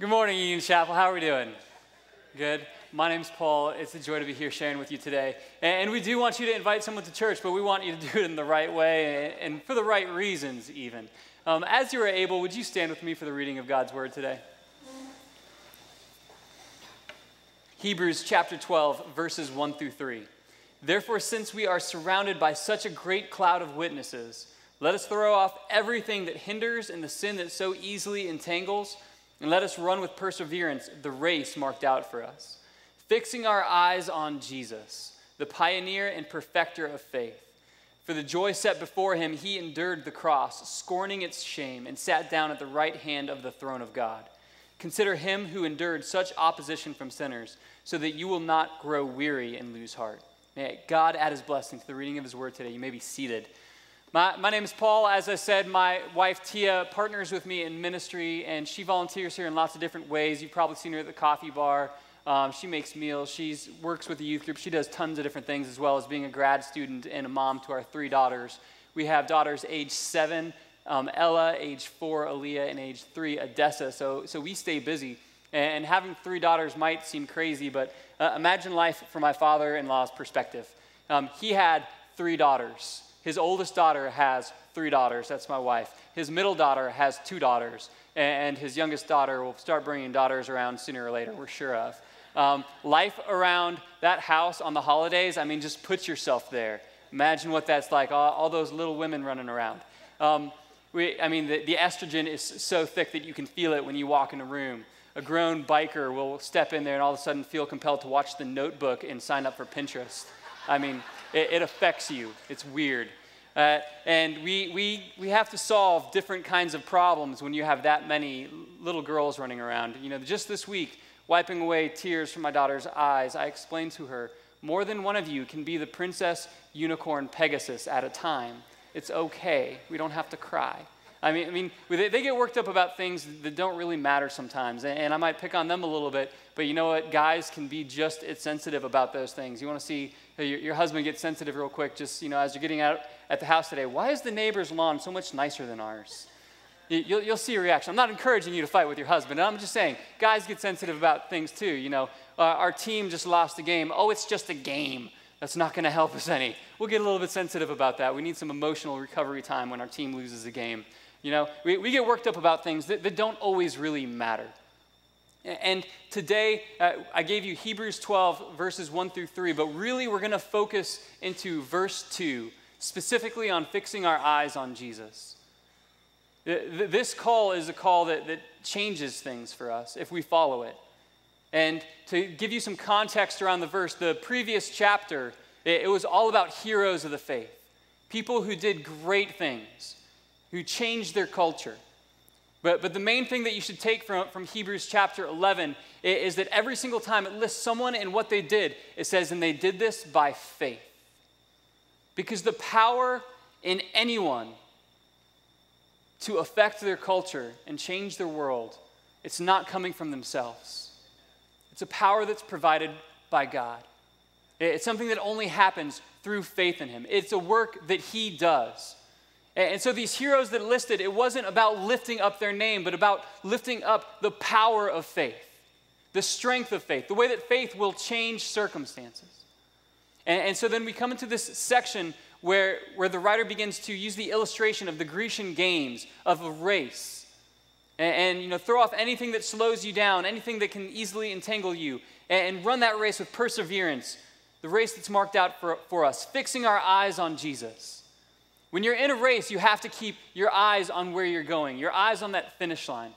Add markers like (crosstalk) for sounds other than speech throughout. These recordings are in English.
Good morning, Union Chapel. How are we doing? Good. My name's Paul. It's a joy to be here sharing with you today. And we do want you to invite someone to church, but we want you to do it in the right way and for the right reasons, even. Um, as you are able, would you stand with me for the reading of God's word today? Hebrews chapter 12, verses 1 through 3. Therefore, since we are surrounded by such a great cloud of witnesses, let us throw off everything that hinders and the sin that so easily entangles, and let us run with perseverance the race marked out for us, fixing our eyes on Jesus, the pioneer and perfecter of faith. For the joy set before him, he endured the cross, scorning its shame, and sat down at the right hand of the throne of God. Consider him who endured such opposition from sinners, so that you will not grow weary and lose heart. May God add his blessing to the reading of his word today. You may be seated. My, my name is Paul. As I said, my wife Tia partners with me in ministry, and she volunteers here in lots of different ways. You've probably seen her at the coffee bar. Um, she makes meals. She works with the youth group. She does tons of different things, as well as being a grad student and a mom to our three daughters. We have daughters age seven, um, Ella, age four, Aaliyah, and age three, Odessa. So, so we stay busy. And having three daughters might seem crazy, but uh, imagine life from my father in law's perspective. Um, he had three daughters. His oldest daughter has three daughters. That's my wife. His middle daughter has two daughters. And his youngest daughter will start bringing daughters around sooner or later, we're sure of. Um, life around that house on the holidays, I mean, just put yourself there. Imagine what that's like, all, all those little women running around. Um, we, I mean, the, the estrogen is so thick that you can feel it when you walk in a room. A grown biker will step in there and all of a sudden feel compelled to watch the notebook and sign up for Pinterest. I mean, it, it affects you. It's weird. Uh, and we, we, we have to solve different kinds of problems when you have that many little girls running around. You know, just this week, wiping away tears from my daughter's eyes, I explained to her more than one of you can be the princess unicorn Pegasus at a time. It's okay. We don't have to cry. I mean, I mean, they, they get worked up about things that don't really matter sometimes, and, and I might pick on them a little bit. But you know what? Guys can be just as sensitive about those things. You want to see your, your husband gets sensitive real quick, just you know, as you're getting out at the house today. Why is the neighbor's lawn so much nicer than ours? You'll, you'll see a reaction. I'm not encouraging you to fight with your husband. I'm just saying, guys get sensitive about things too. You know, uh, our team just lost a game. Oh, it's just a game. That's not going to help us any. We'll get a little bit sensitive about that. We need some emotional recovery time when our team loses a game. You know, we, we get worked up about things that, that don't always really matter. And today, uh, I gave you Hebrews 12, verses 1 through 3, but really we're going to focus into verse 2, specifically on fixing our eyes on Jesus. This call is a call that, that changes things for us if we follow it. And to give you some context around the verse, the previous chapter, it, it was all about heroes of the faith, people who did great things who changed their culture. But, but the main thing that you should take from, from Hebrews chapter 11 is, is that every single time it lists someone and what they did, it says, and they did this by faith. Because the power in anyone to affect their culture and change their world, it's not coming from themselves. It's a power that's provided by God. It's something that only happens through faith in Him. It's a work that He does. And so these heroes that listed, it wasn't about lifting up their name, but about lifting up the power of faith, the strength of faith, the way that faith will change circumstances. And, and so then we come into this section where, where the writer begins to use the illustration of the Grecian games, of a race. And, and, you know, throw off anything that slows you down, anything that can easily entangle you, and, and run that race with perseverance, the race that's marked out for, for us, fixing our eyes on Jesus. When you're in a race, you have to keep your eyes on where you're going, your eyes on that finish line.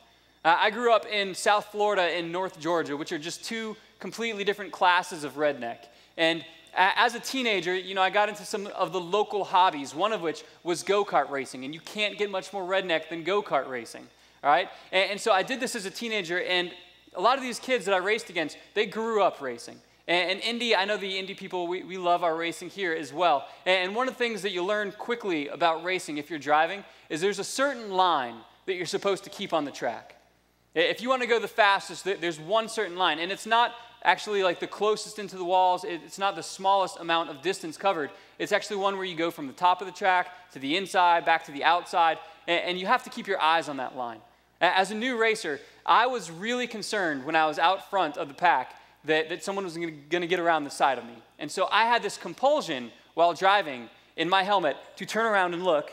Uh, I grew up in South Florida and North Georgia, which are just two completely different classes of redneck. And as a teenager, you know, I got into some of the local hobbies, one of which was go kart racing. And you can't get much more redneck than go kart racing, all right? And, and, so I did this as a teenager, and a lot of these kids that I raced against, they grew up racing. And, Indy, I know the Indy people, we, we love our racing here as well. And, one of the things that you learn quickly about racing if you're driving is there's a certain line that you're supposed to keep on the track. If you want to go the fastest, there's one certain line. And it's not actually like the closest into the walls, it's not the smallest amount of distance covered. It's actually one where you go from the top of the track to the inside, back to the outside, and you have to keep your eyes on that line. As a new racer, I was really concerned when I was out front of the pack that, that someone was going to get around the side of me. And so I had this compulsion while driving in my helmet to turn around and look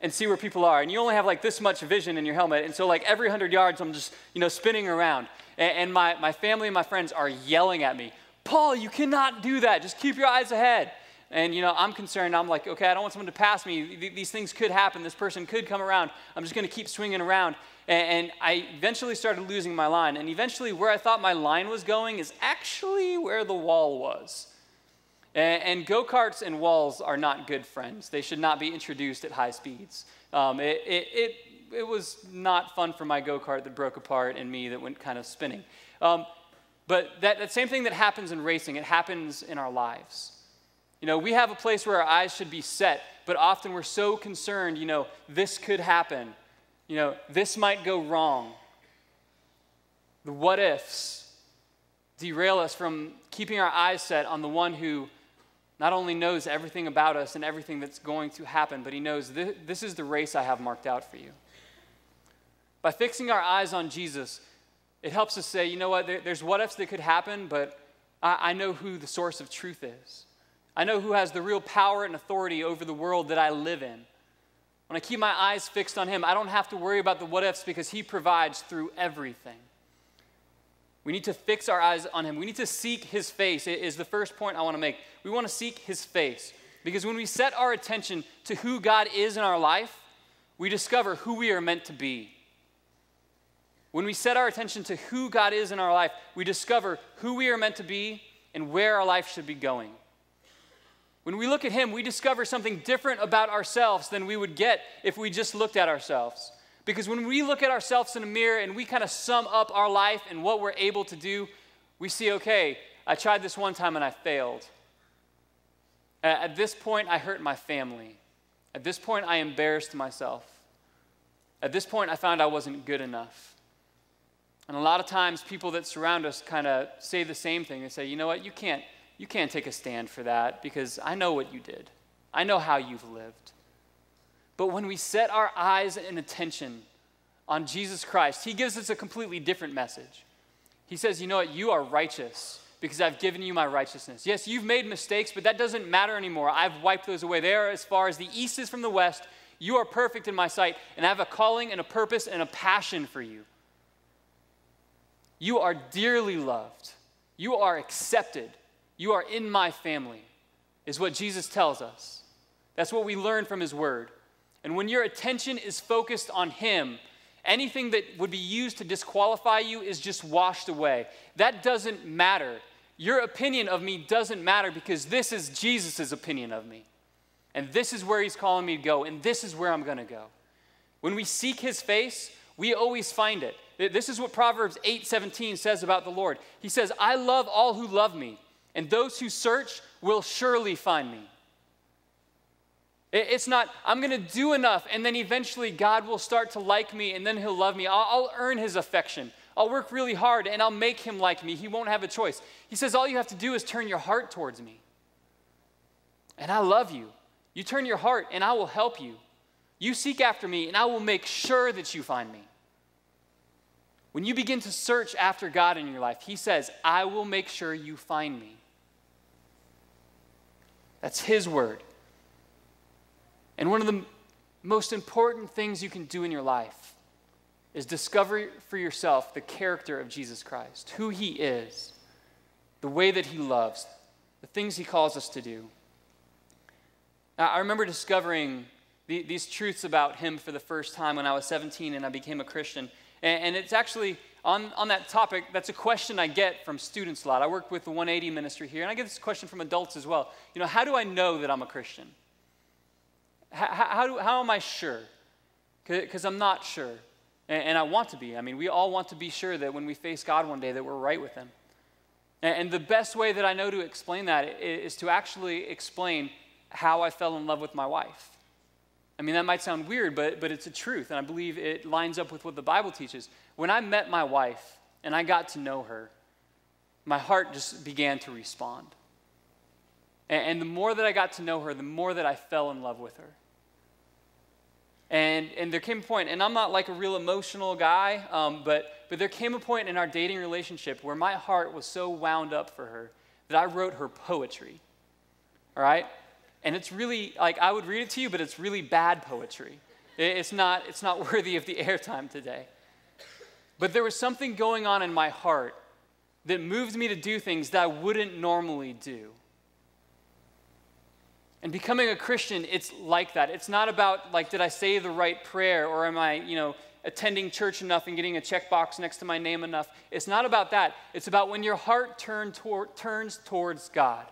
and see where people are. And you only have like this much vision in your helmet. And so, like, every 100 yards, I'm just, you know, spinning around. And, and my, my family and my friends are yelling at me Paul, you cannot do that. Just keep your eyes ahead. And, you know, I'm concerned. I'm like, okay, I don't want someone to pass me. These things could happen. This person could come around. I'm just going to keep swinging around. And, I eventually started losing my line. And eventually, where I thought my line was going is actually where the wall was. And, go karts and walls are not good friends. They should not be introduced at high speeds. Um, it, it, it, it, was not fun for my go kart that broke apart and me that went kind of spinning. Um, but that, that same thing that happens in racing, it happens in our lives. You know, we have a place where our eyes should be set, but often we're so concerned, you know, this could happen. You know, this might go wrong. The what ifs derail us from keeping our eyes set on the one who not only knows everything about us and everything that's going to happen, but he knows this, this is the race I have marked out for you. By fixing our eyes on Jesus, it helps us say, you know what, there, there's what ifs that could happen, but I, I know who the source of truth is. I know who has the real power and authority over the world that I live in. When I keep my eyes fixed on him, I don't have to worry about the what ifs because he provides through everything. We need to fix our eyes on him. We need to seek his face, is the first point I want to make. We want to seek his face. Because when we set our attention to who God is in our life, we discover who we are meant to be. When we set our attention to who God is in our life, we discover who we are meant to be and where our life should be going. When we look at Him, we discover something different about ourselves than we would get if we just looked at ourselves. Because when we look at ourselves in a mirror and we kind of sum up our life and what we're able to do, we see, okay, I tried this one time and I failed. At this point, I hurt my family. At this point, I embarrassed myself. At this point, I found I wasn't good enough. And a lot of times, people that surround us kind of say the same thing. They say, you know what, you can't, you can't take a stand for that because I know what you did, I know how you've lived. But when we set our eyes and attention on Jesus Christ, He gives us a completely different message. He says, You know what? You are righteous because I've given you my righteousness. Yes, you've made mistakes, but that doesn't matter anymore. I've wiped those away. They are as far as the east is from the west. You are perfect in my sight, and I have a calling and a purpose and a passion for you. You are dearly loved. You are accepted. You are in my family, is what Jesus tells us. That's what we learn from his word. And when your attention is focused on Him, anything that would be used to disqualify you is just washed away. That doesn't matter. Your opinion of me doesn't matter because this is Jesus' opinion of me. And this is where He's calling me to go, and this is where I'm going to go. When we seek His face, we always find it. This is what Proverbs 8:17 says about the Lord. He says, "I love all who love me, and those who search will surely find me." It's not, I'm going to do enough, and then eventually God will start to like me, and then He'll love me. I'll, I'll, earn His affection. I'll work really hard, and I'll make Him like me. He won't have a choice. He says, All you have to do is turn your heart towards me. And I love you. You turn your heart, and I will help you. You seek after me, and I will make sure that you find me. When you begin to search after God in your life, He says, I will make sure you find me. That's His word. And one of the most important things you can do in your life is discover for yourself the character of Jesus Christ, who he is, the way that he loves, the things he calls us to do. Now, I remember discovering the, these truths about him for the first time when I was 17 and I became a Christian. And, and it's actually on, on that topic, that's a question I get from students a lot. I work with the 180 ministry here, and I get this question from adults as well. You know, how do I know that I'm a Christian? How, how, do, how am I sure? Because I'm not sure. And, and, I want to be. I mean, we all want to be sure that when we face God one day that we're right with him. And, and the best way that I know to explain that is to actually explain how I fell in love with my wife. I mean, that might sound weird, but, but it's a truth, and I believe it lines up with what the Bible teaches. When I met my wife and I got to know her, my heart just began to respond. And, and the more that I got to know her, the more that I fell in love with her. And, and there came a point, and I'm not like a real emotional guy, um, but, but there came a point in our dating relationship where my heart was so wound up for her that I wrote her poetry. All right? And it's really, like, I would read it to you, but it's really bad poetry. It's not, it's not (laughs) worthy of the airtime today. But there was something going on in my heart that moved me to do things that I wouldn't normally do. And becoming a Christian, it's like that. It's not about, like, did I say the right prayer or am I, you know, attending church enough and getting a checkbox next to my name enough. It's not about that. It's about when your heart turn toward, turns towards God.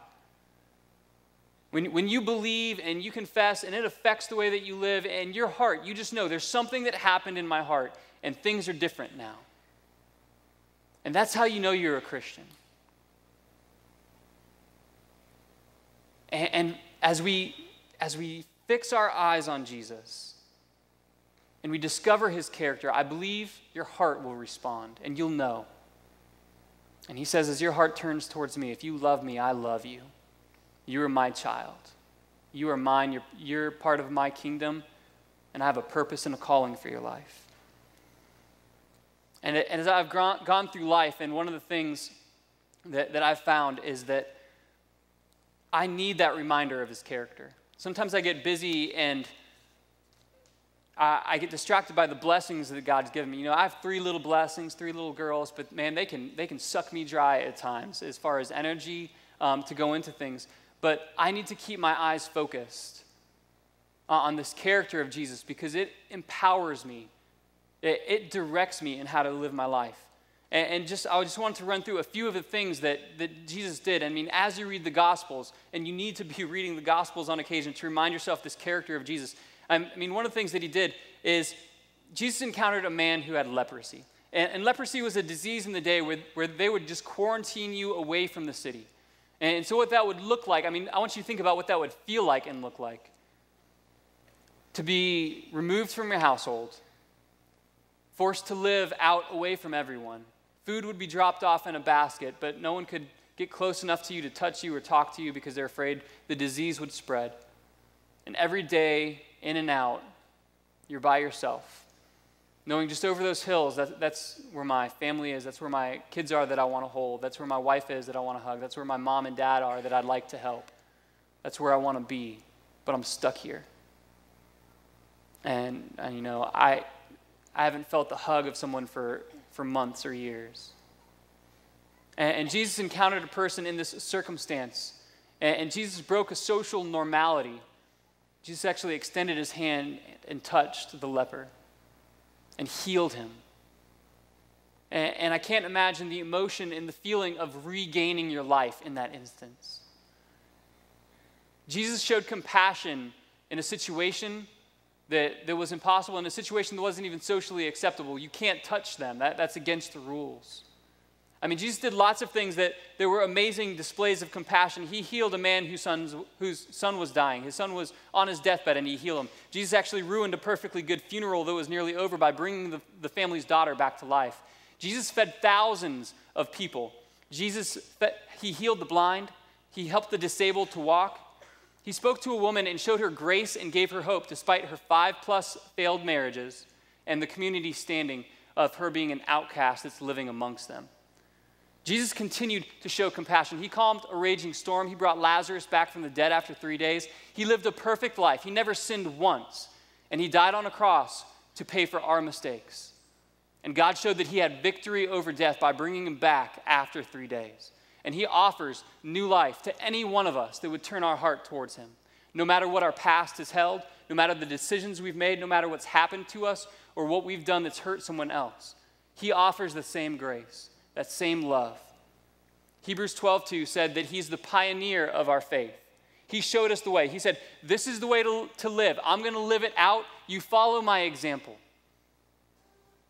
When, when you believe and you confess and it affects the way that you live and your heart, you just know there's something that happened in my heart and things are different now. And that's how you know you're a Christian. And, and as, we, as we fix our eyes on Jesus and we discover his character, I believe your heart will respond and you'll know. And he says, as your heart turns towards me, if you love me, I love you. You are my child. You are mine. You're, you're part of my kingdom, and I have a purpose and a calling for your life. And, and as I've gone, gone through life, and one of the things that, that I've found is that I need that reminder of his character. Sometimes I get busy and I, I, get distracted by the blessings that God's given me. You know, I have three little blessings, three little girls, but man, they can, they can suck me dry at times as far as energy um, to go into things. But I need to keep my eyes focused on this character of Jesus because it empowers me, it, it directs me in how to live my life. And, and, just, I just wanted to run through a few of the things that, that Jesus did. I mean, as you read the Gospels, and you need to be (laughs) reading the Gospels on occasion to remind yourself this character of Jesus. Um, I mean, one of the things that he did is Jesus encountered a man who had leprosy. And, and leprosy was a disease in the day where, where they would just quarantine you away from the city. And so, what that would look like, I mean, I want you to think about what that would feel like and look like. To be removed from your household, forced to live out away from everyone. Food would be dropped off in a basket, but no one could get close enough to you to touch you or talk to you because they're afraid the disease would spread. And every day, in and out, you're by yourself knowing just over those hills, that, that's where my family is. That's where my kids are that I want to hold. That's where my wife is that I want to hug. That's where my mom and dad are that I'd like to help. That's where I want to be, but I'm stuck here. And, and you know, I, I haven't felt the hug of someone for, for months or years. And, and Jesus encountered a person in this circumstance, and, and Jesus broke a social normality. Jesus actually extended his hand and touched the leper and healed him. And, and I can't imagine the emotion and the feeling of regaining your life in that instance. Jesus showed compassion in a situation that, that was impossible, in a situation that wasn't even socially acceptable. You can't touch them, that, that's against the rules. I mean, Jesus did lots of things that there were amazing displays of compassion. He healed a man whose, son's, whose son was dying. His son was on his deathbed and he healed him. Jesus actually ruined a perfectly good funeral that was nearly over by bringing the, the family's daughter back to life. Jesus fed thousands of people. Jesus, fed, he healed the blind. He helped the disabled to walk. He spoke to a woman and showed her grace and gave her hope despite her five plus failed marriages and the community standing of her being an outcast that's living amongst them. Jesus continued to show compassion. He calmed a raging storm. He brought Lazarus back from the dead after three days. He lived a perfect life. He never sinned once. And he died on a cross to pay for our mistakes. And God showed that he had victory over death by bringing him back after three days. And he offers new life to any one of us that would turn our heart towards him. No matter what our past has held, no matter the decisions we've made, no matter what's happened to us or what we've done that's hurt someone else, he offers the same grace that same love. Hebrews 12:2 said that he's the pioneer of our faith. He showed us the way. He said, This is the way to, to live. I'm going to live it out. You follow my example.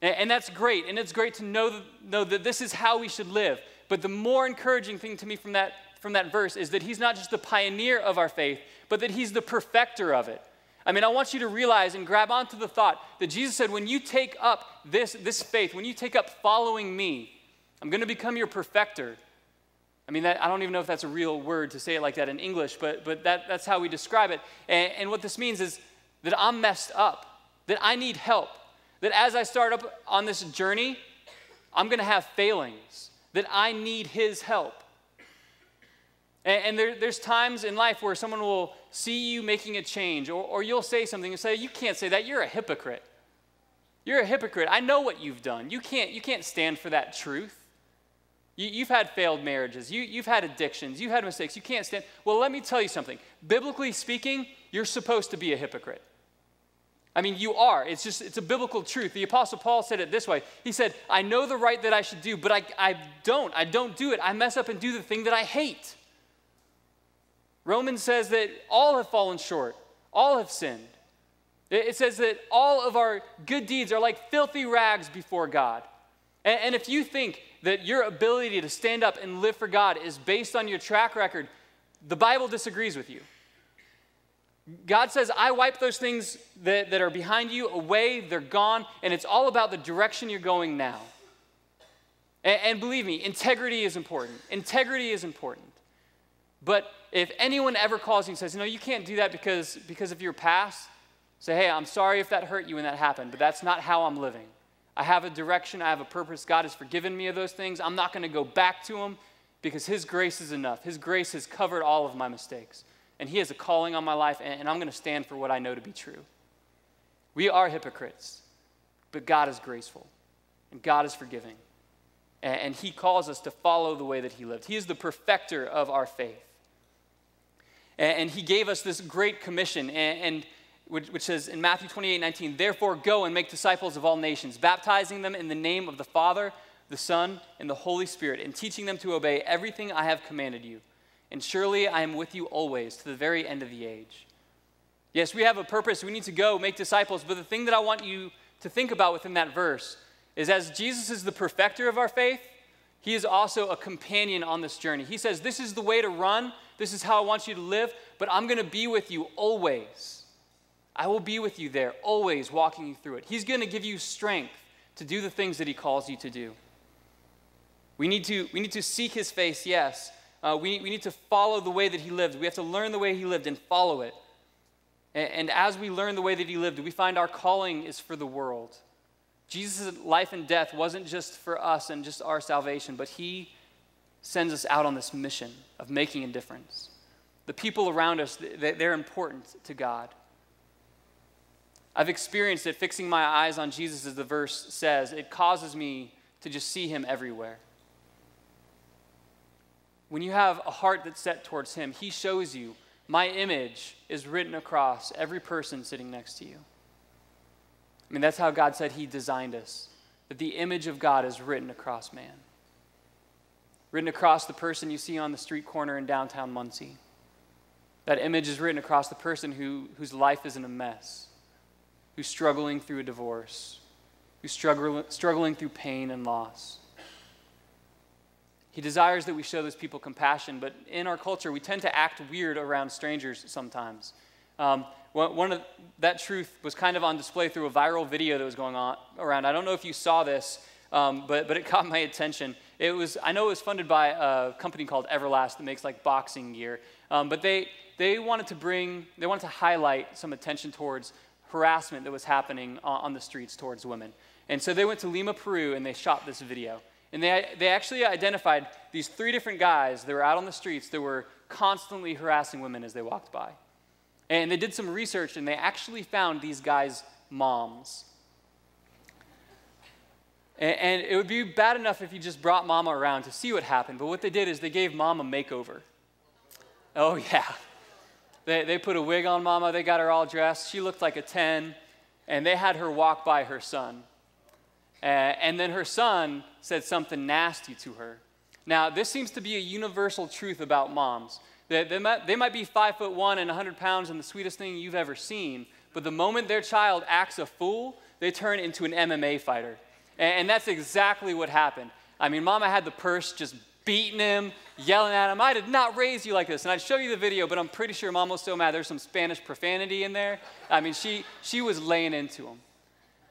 And, and that's great. And it's great to know that, know that this is how we should live. But the more encouraging thing to me from that, from that verse is that he's not just the pioneer of our faith, but that he's the perfecter of it. I mean, I want you to realize and grab onto the thought that Jesus said, when you take up this, this faith, when you take up following me, I'm going to become your perfecter. I mean, that, I don't even know if that's a real word to say it like that in English, but, but that, that's how we describe it. And, and what this means is that I'm messed up. that I need help, that as I start up on this journey, I'm going to have failings, that I need His help. And, and there, there's times in life where someone will see you making a change, or, or you'll say something and say, You can't say that, you're a hypocrite. You're a hypocrite. I know what you've done. You can't, you can't stand for that truth. You, have had failed marriages. You, you've had addictions. You've had mistakes. You can't stand. Well, let me tell you something. Biblically speaking, you're supposed to be a hypocrite. I mean, you are. It's just, it's a biblical truth. The Apostle Paul said it this way He said, I know the right that I should do, but I, I don't. I don't do it. I mess up and do the thing that I hate. Romans says that all have fallen short, all have sinned. It says that all of our good deeds are like filthy rags before God. And, and if you think that your ability to stand up and live for God is based on your track record, the Bible disagrees with you. God says, I wipe those things that, that are behind you away, they're gone, and it's all about the direction you're going now. And, and believe me, integrity is important. Integrity is important. But if anyone ever calls you and says, No, you can't do that because, because of your past, say, Hey, I'm sorry if that hurt you when that happened, but that's not how I'm living. I have a direction, I have a purpose. God has forgiven me of those things. I'm not going to go back to Him because His grace is enough. His grace has covered all of my mistakes. And He has a calling on my life, and I'm going to stand for what I know to be true. We are hypocrites, but God is graceful, and God is forgiving. And He calls us to follow the way that He lived. He is the perfecter of our faith. And He gave us this great commission. And which, which says in Matthew 28 19, therefore go and make disciples of all nations, baptizing them in the name of the Father, the Son, and the Holy Spirit, and teaching them to obey everything I have commanded you. And surely I am with you always to the very end of the age. Yes, we have a purpose. We need to go make disciples. But the thing that I want you to think about within that verse is as Jesus is the perfecter of our faith, he is also a companion on this journey. He says, This is the way to run. This is how I want you to live, but I'm going to be with you always. I will be with you there, always walking you through it. He's going to give you strength to do the things that He calls you to do. We need to, we need to seek His face, yes. Uh, we, we need to follow the way that He lived. We have to learn the way He lived and follow it. And, and as we learn the way that He lived, we find our calling is for the world. Jesus' life and death wasn't just for us and just our salvation, but He sends us out on this mission of making a difference. The people around us, they're important to God. I've experienced it fixing my eyes on Jesus, as the verse says. It causes me to just see him everywhere. When you have a heart that's set towards him, he shows you, my image is written across every person sitting next to you. I mean, that's how God said he designed us, that the image of God is written across man. Written across the person you see on the street corner in downtown Muncie. That image is written across the person who, whose life is in a mess who's struggling through a divorce, who's struggle, struggling through pain and loss. He desires that we show those people compassion, but in our culture, we tend to act weird around strangers sometimes. Um, one of that truth was kind of on display through a viral video that was going on around. I don't know if you saw this, um, but, but it (laughs) caught my attention. It was, I know it was funded by a company called Everlast that makes like boxing gear, um, but they, they wanted to bring, they wanted to highlight some attention towards harassment that was happening on the streets towards women. And so they went to Lima, Peru, and they shot this video. And they, they actually identified these three different guys that were out on the streets that were constantly harassing women as they walked by. And they did some research and they actually found these guys' moms. And, and it would be bad enough if you just brought mama around to see what happened, but what they did is they gave mom a makeover. Oh, (laughs) yeah. They, they put a wig on Mama, they got her all dressed. She looked like a 10, and they had her walk by her son. Uh, and then her son said something nasty to her. Now, this seems to be a universal truth about moms. They, they, might, they might be five foot one and 100 pounds and the sweetest thing you've ever seen, but the moment their child acts a fool, they turn into an MMA fighter. And, and that's exactly what happened. I mean, Mama had the purse just beating him, yelling at him, I did not raise you like this. And I'd show you the video, but I'm pretty sure mom was so mad. There's some Spanish profanity in there. I mean, she, she was laying into him.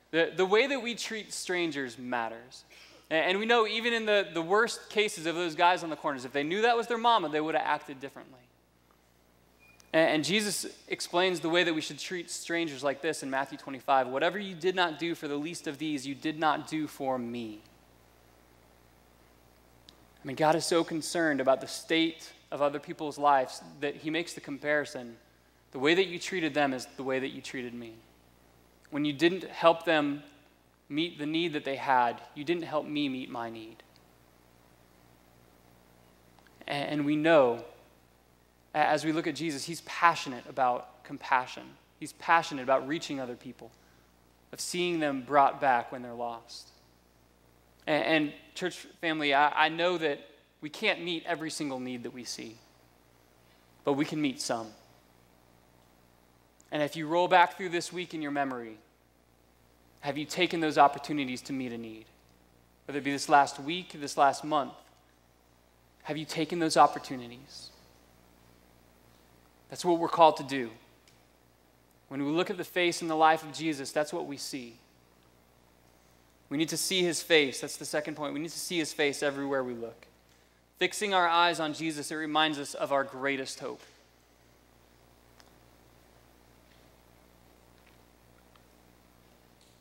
The, the way that we treat strangers matters. And, and we know even in the, the worst cases of those guys on the corners, if they knew that was their mama, they would have acted differently. And Jesus explains the way that we should treat strangers like this in Matthew 25 Whatever you did not do for the least of these, you did not do for me. I mean, God is so concerned about the state of other people's lives that he makes the comparison. The way that you treated them is the way that you treated me. When you didn't help them meet the need that they had, you didn't help me meet my need. And we know, as we look at Jesus, he's passionate about compassion. He's passionate about reaching other people, of seeing them brought back when they're lost. And, and church family, I, I know that we can't meet every single need that we see, but we can meet some. And if you roll back through this week in your memory, have you taken those opportunities to meet a need? Whether it be this last week, this last month, have you taken those opportunities? That's what we're called to do. When we look at the face and the life of Jesus, that's what we see. We need to see his face. That's the second point. We need to see his face everywhere we look. Fixing our eyes on Jesus, it reminds us of our greatest hope.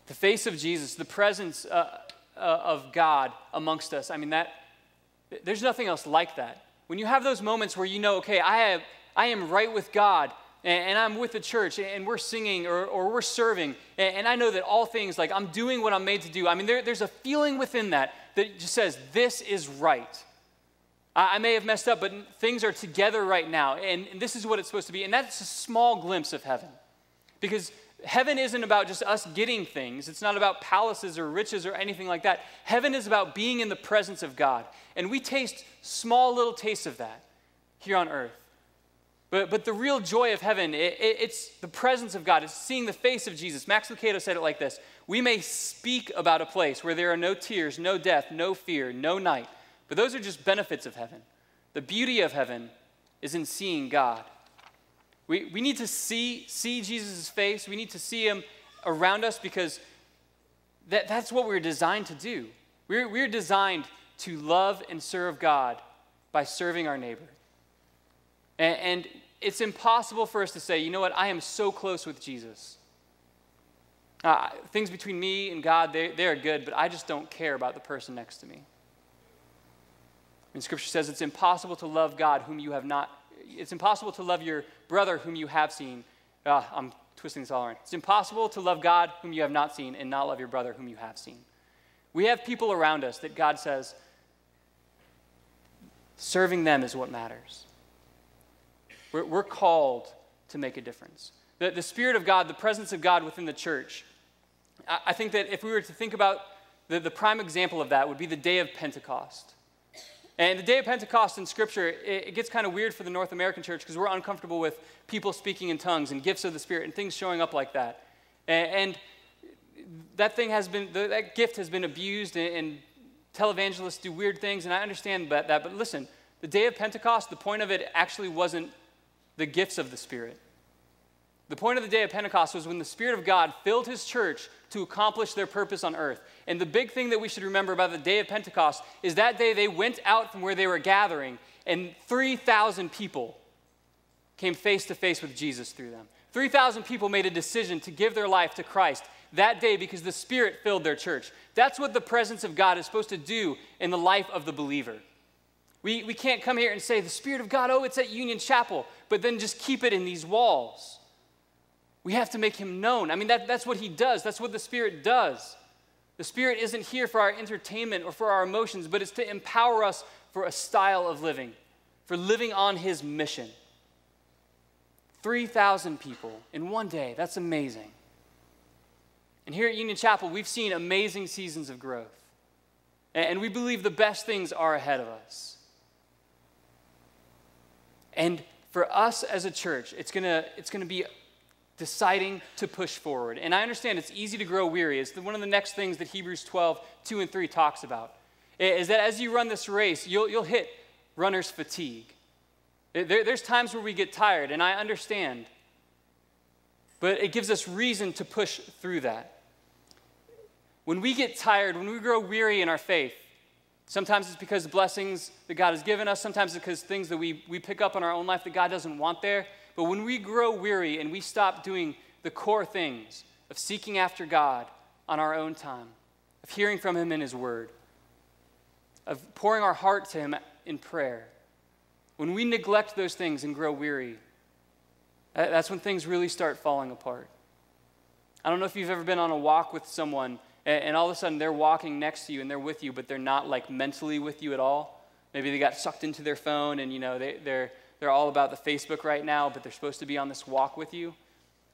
The face of Jesus, the presence uh, uh, of God amongst us, I mean, that, there's nothing else like that. When you have those moments where you know, okay, I, have, I am right with God, and, I'm with the church and we're singing or, or we're serving, and, I know that all things, like I'm doing what I'm made to do. I mean, there, there's a feeling within that that just says, this is right. I, I may have messed up, but things are together right now, and, and this is what it's supposed to be. And that's a small glimpse of heaven. Because heaven isn't about just us getting things. It's not about palaces or riches or anything like that. Heaven is about being in the presence of God. And we taste small little tastes of that here on earth. But, but the real joy of heaven, it, it, it's the presence of God. It's seeing the face of Jesus. Max Lucado said it like this We may speak about a place where there are no tears, no death, no fear, no night. But those are just benefits of heaven. The beauty of heaven is in seeing God. We, we need to see, see Jesus' face. We need to see him around us because that, that's what we're designed to do. We're, we're designed to love and serve God by serving our neighbor. And, it's impossible for us to say, you know what, I am so close with Jesus. Uh, things between me and God, they, they are good, but I just don't care about the person next to me. And Scripture says it's impossible to love God whom you have not, it's impossible to love your brother whom you have seen. Uh, I'm twisting this all around. It's impossible to love God whom you have not seen and not love your brother whom you have seen. We have people around us that God says, serving them is what matters. We're, we're called to make a difference. The, the Spirit of God, the presence of God within the church, I, I think that if we were to think about the, the prime example of that would be the day of Pentecost. And the day of Pentecost in Scripture, it, it gets kind of weird for the North American church because we're uncomfortable with people speaking in tongues and gifts of the Spirit and things showing up like that. And, and that thing has been, that gift has been abused, and, and televangelists do weird things, and I understand that, that. But listen, the day of Pentecost, the point of it actually wasn't the gifts of the Spirit. The point of the day of Pentecost was when the Spirit of God filled his church to accomplish their purpose on earth. And the big thing that we should remember about the day of Pentecost is that day they went out from where they were gathering, and 3,000 people came face to face with Jesus through them. 3,000 people made a decision to give their life to Christ that day because the Spirit filled their church. That's what the presence of God is supposed to do in the life of the believer. We, we can't come here and say, the Spirit of God, oh, it's at Union Chapel, but then just keep it in these walls. We have to make Him known. I mean, that, that's what He does, that's what the Spirit does. The Spirit isn't here for our entertainment or for our emotions, but it's to empower us for a style of living, for living on His mission. 3,000 people in one day, that's amazing. And here at Union Chapel, we've seen amazing seasons of growth. And we believe the best things are ahead of us. And for us as a church, it's gonna, it's gonna be deciding to push forward. And I understand it's easy to grow weary. It's one of the next things that Hebrews 12, 2 and 3 talks about. Is that as you run this race, you'll, you'll hit runner's fatigue. There, there's times where we get tired, and I understand. But it gives us reason to push through that. When we get tired, when we grow weary in our faith, Sometimes it's because of blessings that God has given us. Sometimes it's because things that we, we pick up in our own life that God doesn't want there. But when we grow weary and we stop doing the core things of seeking after God on our own time, of hearing from Him in His Word, of pouring our heart to Him in prayer, when we neglect those things and grow weary, that's when things really start falling apart. I don't know if you've ever been on a walk with someone and all of a sudden they're walking next to you and they're with you, but they're not like mentally with you at all. Maybe they got sucked into their phone and you know they, they're, they're all about the Facebook right now, but they're supposed to be on this walk with you.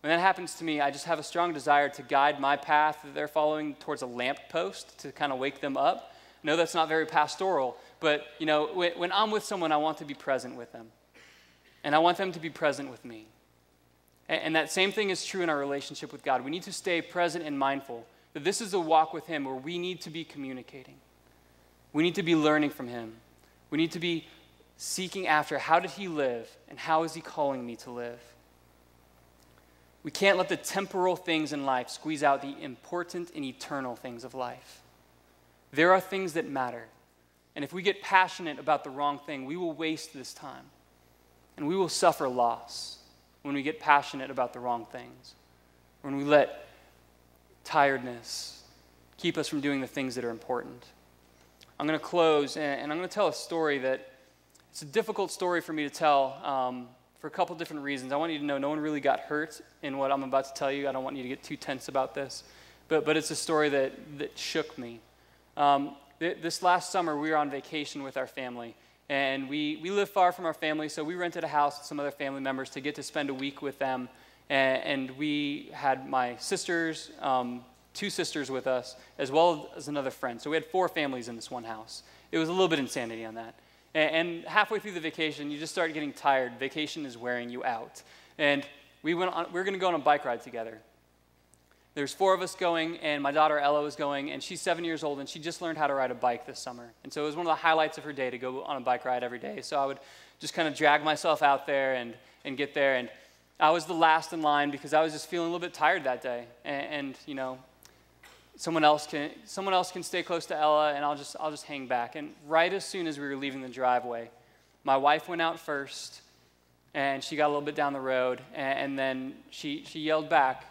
When that happens to me, I just have a strong desire to guide my path that they're following towards a lamp post to kind of wake them up. No, that's not very pastoral, but you know, when, when I'm with someone, I want to be present with them. And I want them to be present with me. And, and that same thing is true in our relationship with God. We need to stay present and mindful that this is a walk with Him where we need to be communicating. We need to be learning from Him. We need to be seeking after how did He live and how is He calling me to live. We can't let the temporal things in life squeeze out the important and eternal things of life. There are things that matter. And if we get passionate about the wrong thing, we will waste this time. And we will suffer loss when we get passionate about the wrong things. When we let tiredness keep us from doing the things that are important. I'm going to close, and I'm going to tell a story that it's a difficult story for me to tell um, for a couple different reasons. I want you to know no one really got hurt in what I'm about to tell you. I don't want you to get too tense about this, but, but it's a story that, that shook me. Um, th- this last summer, we were on vacation with our family, and we, we live far from our family, so we rented a house with some other family members to get to spend a week with them. And, we had my sisters, um, two sisters with us, as well as another friend. So we had four families in this one house. It was a little bit insanity on that. And halfway through the vacation, you just start getting tired. Vacation is wearing you out. And we, went on, we were going to go on a bike ride together. There's four of us going, and my daughter Ella was going, and she's seven years old, and she just learned how to ride a bike this summer. And so it was one of the highlights of her day to go on a bike ride every day. So I would just kind of drag myself out there and, and get there. And I was the last in line because I was just feeling a little bit tired that day. And, and you know, someone else can someone else can stay close to Ella and I'll just I'll just hang back. And right as soon as we were leaving the driveway, my wife went out first and she got a little bit down the road and, and then she she yelled back,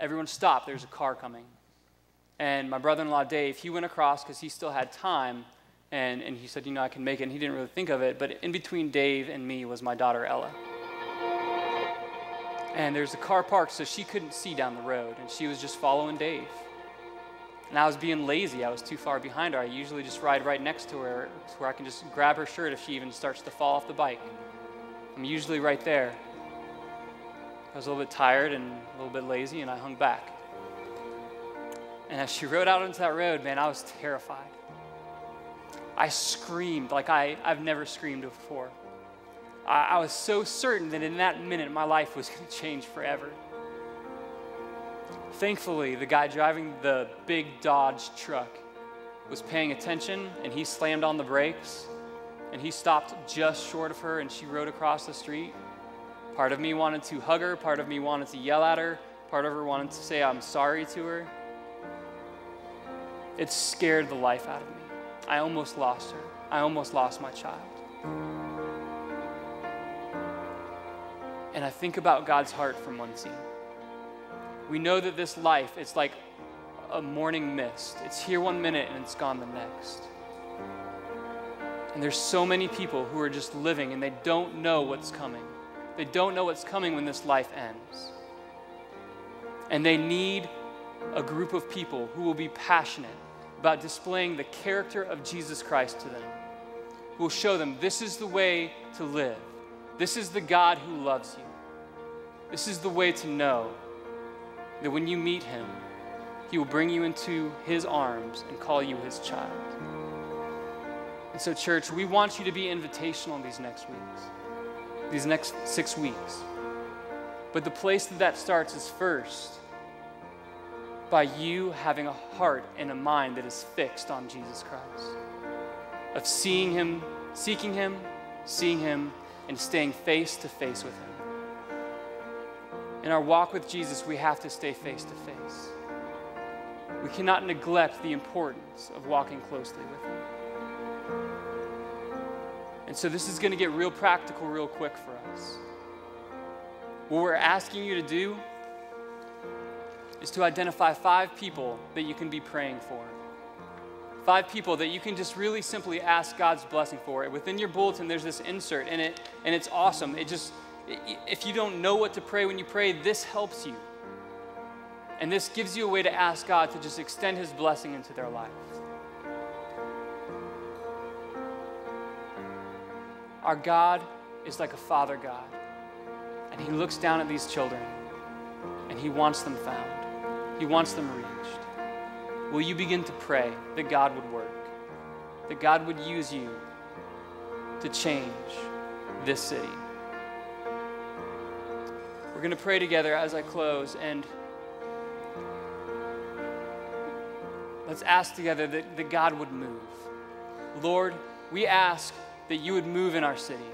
everyone stop, there's a car coming. And my brother-in-law Dave, he went across because he still had time and, and he said, you know, I can make it. And he didn't really think of it, but in between Dave and me was my daughter Ella. And there's a car parked so she couldn't see down the road, and she was just following Dave. And I was being lazy. I was too far behind her. I usually just ride right next to her to where I can just grab her shirt if she even starts to fall off the bike. I'm usually right there. I was a little bit tired and a little bit lazy, and I hung back. And as she rode out onto that road, man, I was terrified. I screamed like I, I've never screamed before. I, I was so certain that in that minute my life was (laughs) going to change forever. Thankfully, the guy driving the big Dodge truck was paying attention and he slammed on the brakes and he stopped just short of her and she rode across the street. Part of me wanted to hug her, part of me wanted to yell at her, part of her wanted to say I'm sorry to her. It scared the life out of me. I almost lost her. I almost lost my child. And I think about God's heart one scene. We know that this life, it's like a morning mist. It's here one minute and it's gone the next. And there's so many people who are just living and they don't know what's coming. They don't know what's coming when this life ends. And they need a group of people who will be passionate about displaying the character of Jesus Christ to them, who will show them this is the way to live, this is the God who loves you, this is the way to know that when you meet him, he will bring you into his arms and call you his child. And so, church, we want you to be invitational these next weeks, these next six weeks. But the place that that starts is first by you having a heart and a mind that is fixed on Jesus Christ, of seeing him, seeking him, seeing him, and staying face to face with him. In our walk with Jesus, we have to stay face to face. We cannot neglect the importance of walking closely with Him. And so, this is going to get real practical real quick for us. What we're asking you to do is to identify five people that you can be praying for. Five people that you can just really simply ask God's blessing for. Within your bulletin, there's this insert, and it and it's awesome. It just if you don't know what to pray when you pray, this helps you. And this gives you a way to ask God to just extend His blessing into their life. Our God is like a father God, and He looks down at these children and He wants them found, He wants them reached. Will you begin to pray that God would work, that God would use you to change this city? We're going to pray together as I close, and let's ask together that, that God would move. Lord, we ask that you would move in our city.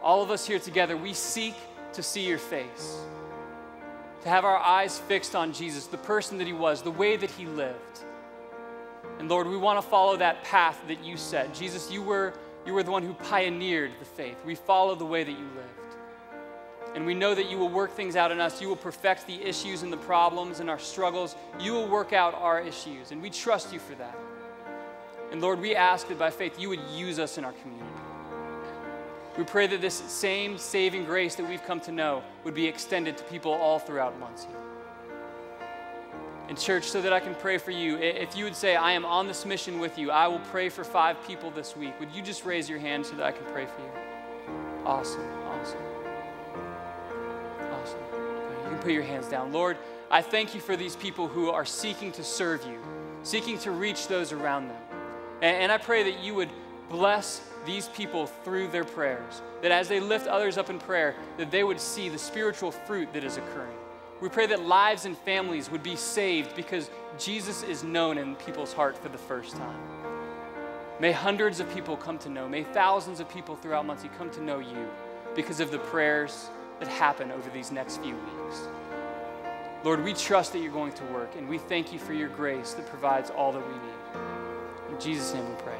All of us here together, we seek to see your face, to have our eyes fixed on Jesus, the person that he was, the way that he lived. And Lord, we want to follow that path that you set. Jesus, you were, you were the one who pioneered the faith. We follow the way that you lived. And we know that you will work things out in us. You will perfect the issues and the problems and our struggles. You will work out our issues. And we trust you for that. And Lord, we ask that by faith you would use us in our community. We pray that this same saving grace that we've come to know would be extended to people all throughout Muncie. In church, so that I can pray for you, if you would say, I am on this mission with you, I will pray for five people this week, would you just raise your hand so that I can pray for you? Awesome, awesome. Awesome. You can put your hands down. Lord, I thank you for these people who are seeking to serve you, seeking to reach those around them. And, I pray that you would bless these people through their prayers. That as they lift others up in prayer, that they would see the spiritual fruit that is occurring. We pray that lives and families would be saved because Jesus is known in people's heart for the first time. May hundreds of people come to know, may thousands of people throughout Muncie come to know you because of the prayers that happen over these next few weeks. Lord, we trust that you're going to work, and we thank you for your grace that provides all that we need. In Jesus' name we pray.